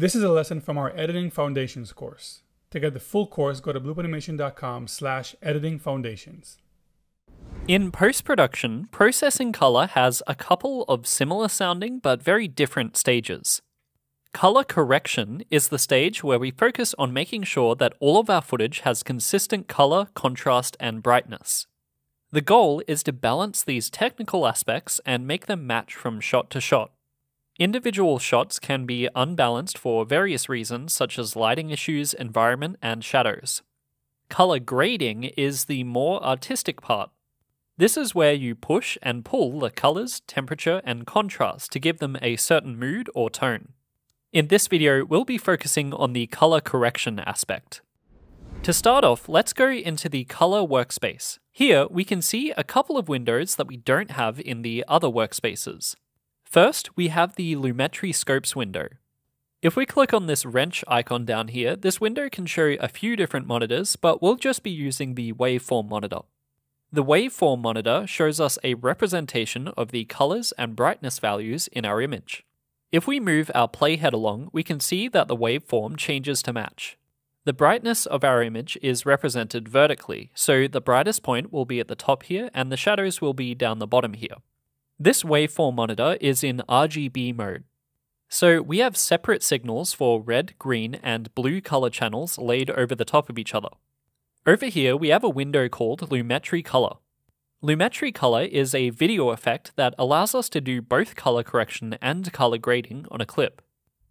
This is a lesson from our Editing Foundations course. To get the full course, go to bloopanimation.com slash editing foundations. In post production, processing color has a couple of similar sounding but very different stages. Color correction is the stage where we focus on making sure that all of our footage has consistent color, contrast, and brightness. The goal is to balance these technical aspects and make them match from shot to shot. Individual shots can be unbalanced for various reasons, such as lighting issues, environment, and shadows. Color grading is the more artistic part. This is where you push and pull the colors, temperature, and contrast to give them a certain mood or tone. In this video, we'll be focusing on the color correction aspect. To start off, let's go into the color workspace. Here, we can see a couple of windows that we don't have in the other workspaces. First, we have the Lumetri Scopes window. If we click on this wrench icon down here, this window can show a few different monitors, but we'll just be using the waveform monitor. The waveform monitor shows us a representation of the colors and brightness values in our image. If we move our playhead along, we can see that the waveform changes to match. The brightness of our image is represented vertically, so the brightest point will be at the top here and the shadows will be down the bottom here. This waveform monitor is in RGB mode. So we have separate signals for red, green, and blue color channels laid over the top of each other. Over here, we have a window called Lumetri Color. Lumetri Color is a video effect that allows us to do both color correction and color grading on a clip.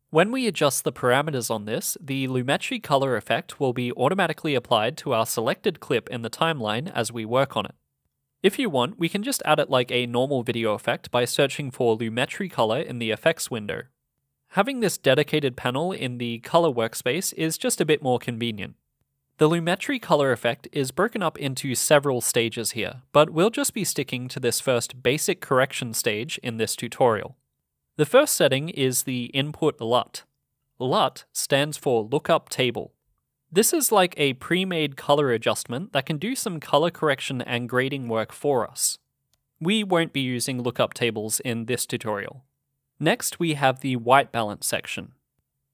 When we adjust the parameters on this, the Lumetri Color effect will be automatically applied to our selected clip in the timeline as we work on it. If you want, we can just add it like a normal video effect by searching for Lumetri Color in the effects window. Having this dedicated panel in the color workspace is just a bit more convenient. The Lumetri color effect is broken up into several stages here, but we'll just be sticking to this first basic correction stage in this tutorial. The first setting is the input LUT. LUT stands for lookup table. This is like a pre-made color adjustment that can do some color correction and grading work for us. We won't be using lookup tables in this tutorial. Next, we have the white balance section.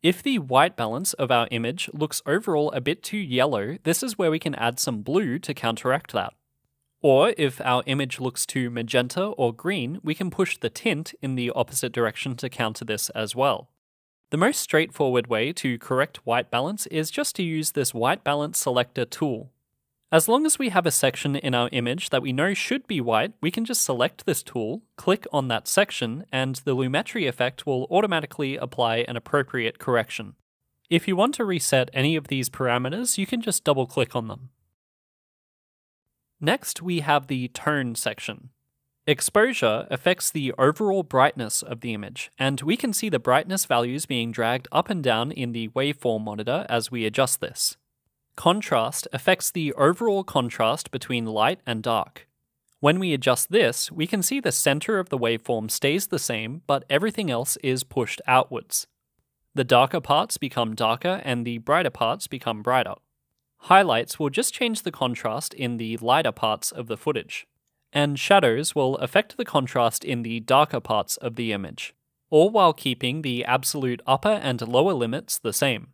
If the white balance of our image looks overall a bit too yellow, this is where we can add some blue to counteract that. Or if our image looks too magenta or green, we can push the tint in the opposite direction to counter this as well. The most straightforward way to correct white balance is just to use this white balance selector tool. As long as we have a section in our image that we know should be white, we can just select this tool, click on that section, and the Lumetri effect will automatically apply an appropriate correction. If you want to reset any of these parameters, you can just double click on them. Next, we have the tone section. Exposure affects the overall brightness of the image, and we can see the brightness values being dragged up and down in the waveform monitor as we adjust this. Contrast affects the overall contrast between light and dark. When we adjust this, we can see the center of the waveform stays the same, but everything else is pushed outwards. The darker parts become darker and the brighter parts become brighter. Highlights will just change the contrast in the lighter parts of the footage and shadows will affect the contrast in the darker parts of the image, all while keeping the absolute upper and lower limits the same.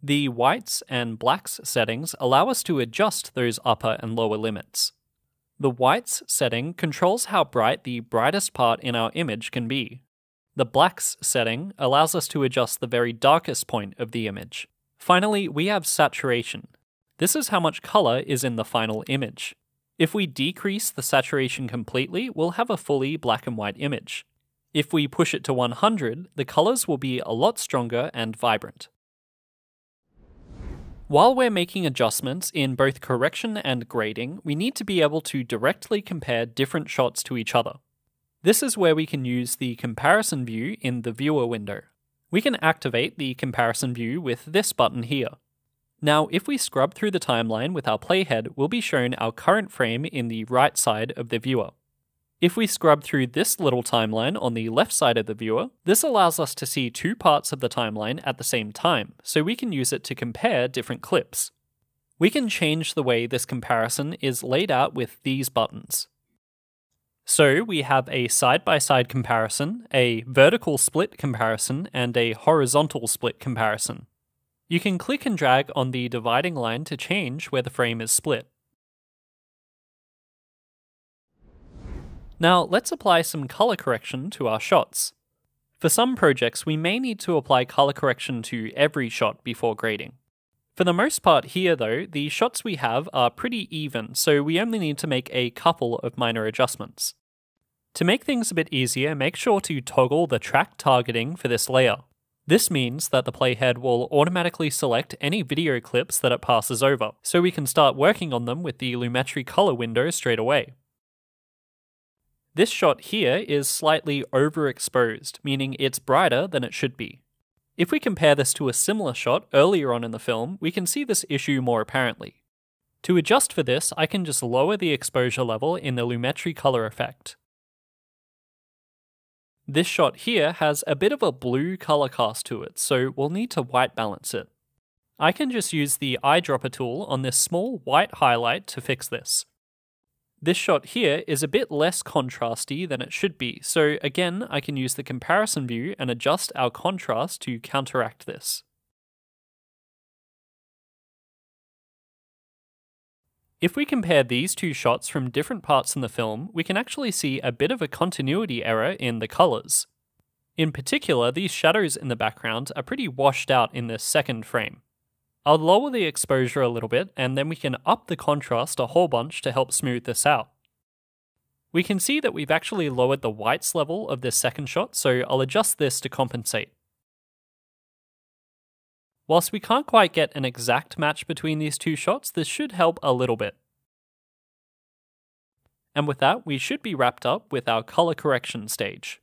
The whites and blacks settings allow us to adjust those upper and lower limits. The whites setting controls how bright the brightest part in our image can be. The blacks setting allows us to adjust the very darkest point of the image. Finally, we have saturation. This is how much color is in the final image. If we decrease the saturation completely, we'll have a fully black and white image. If we push it to 100, the colors will be a lot stronger and vibrant. While we're making adjustments in both correction and grading, we need to be able to directly compare different shots to each other. This is where we can use the comparison view in the viewer window. We can activate the comparison view with this button here. Now, if we scrub through the timeline with our playhead, we'll be shown our current frame in the right side of the viewer. If we scrub through this little timeline on the left side of the viewer, this allows us to see two parts of the timeline at the same time, so we can use it to compare different clips. We can change the way this comparison is laid out with these buttons. So we have a side by side comparison, a vertical split comparison, and a horizontal split comparison. You can click and drag on the dividing line to change where the frame is split. Now let's apply some color correction to our shots. For some projects, we may need to apply color correction to every shot before grading. For the most part here though, the shots we have are pretty even, so we only need to make a couple of minor adjustments. To make things a bit easier, make sure to toggle the track targeting for this layer. This means that the playhead will automatically select any video clips that it passes over, so we can start working on them with the Lumetri color window straight away. This shot here is slightly overexposed, meaning it's brighter than it should be. If we compare this to a similar shot earlier on in the film, we can see this issue more apparently. To adjust for this, I can just lower the exposure level in the Lumetri color effect. This shot here has a bit of a blue color cast to it, so we'll need to white balance it. I can just use the eyedropper tool on this small white highlight to fix this. This shot here is a bit less contrasty than it should be, so again I can use the comparison view and adjust our contrast to counteract this. If we compare these two shots from different parts in the film, we can actually see a bit of a continuity error in the colours. In particular, these shadows in the background are pretty washed out in this second frame. I'll lower the exposure a little bit and then we can up the contrast a whole bunch to help smooth this out. We can see that we've actually lowered the whites level of this second shot, so I'll adjust this to compensate. Whilst we can't quite get an exact match between these two shots, this should help a little bit. And with that, we should be wrapped up with our color correction stage.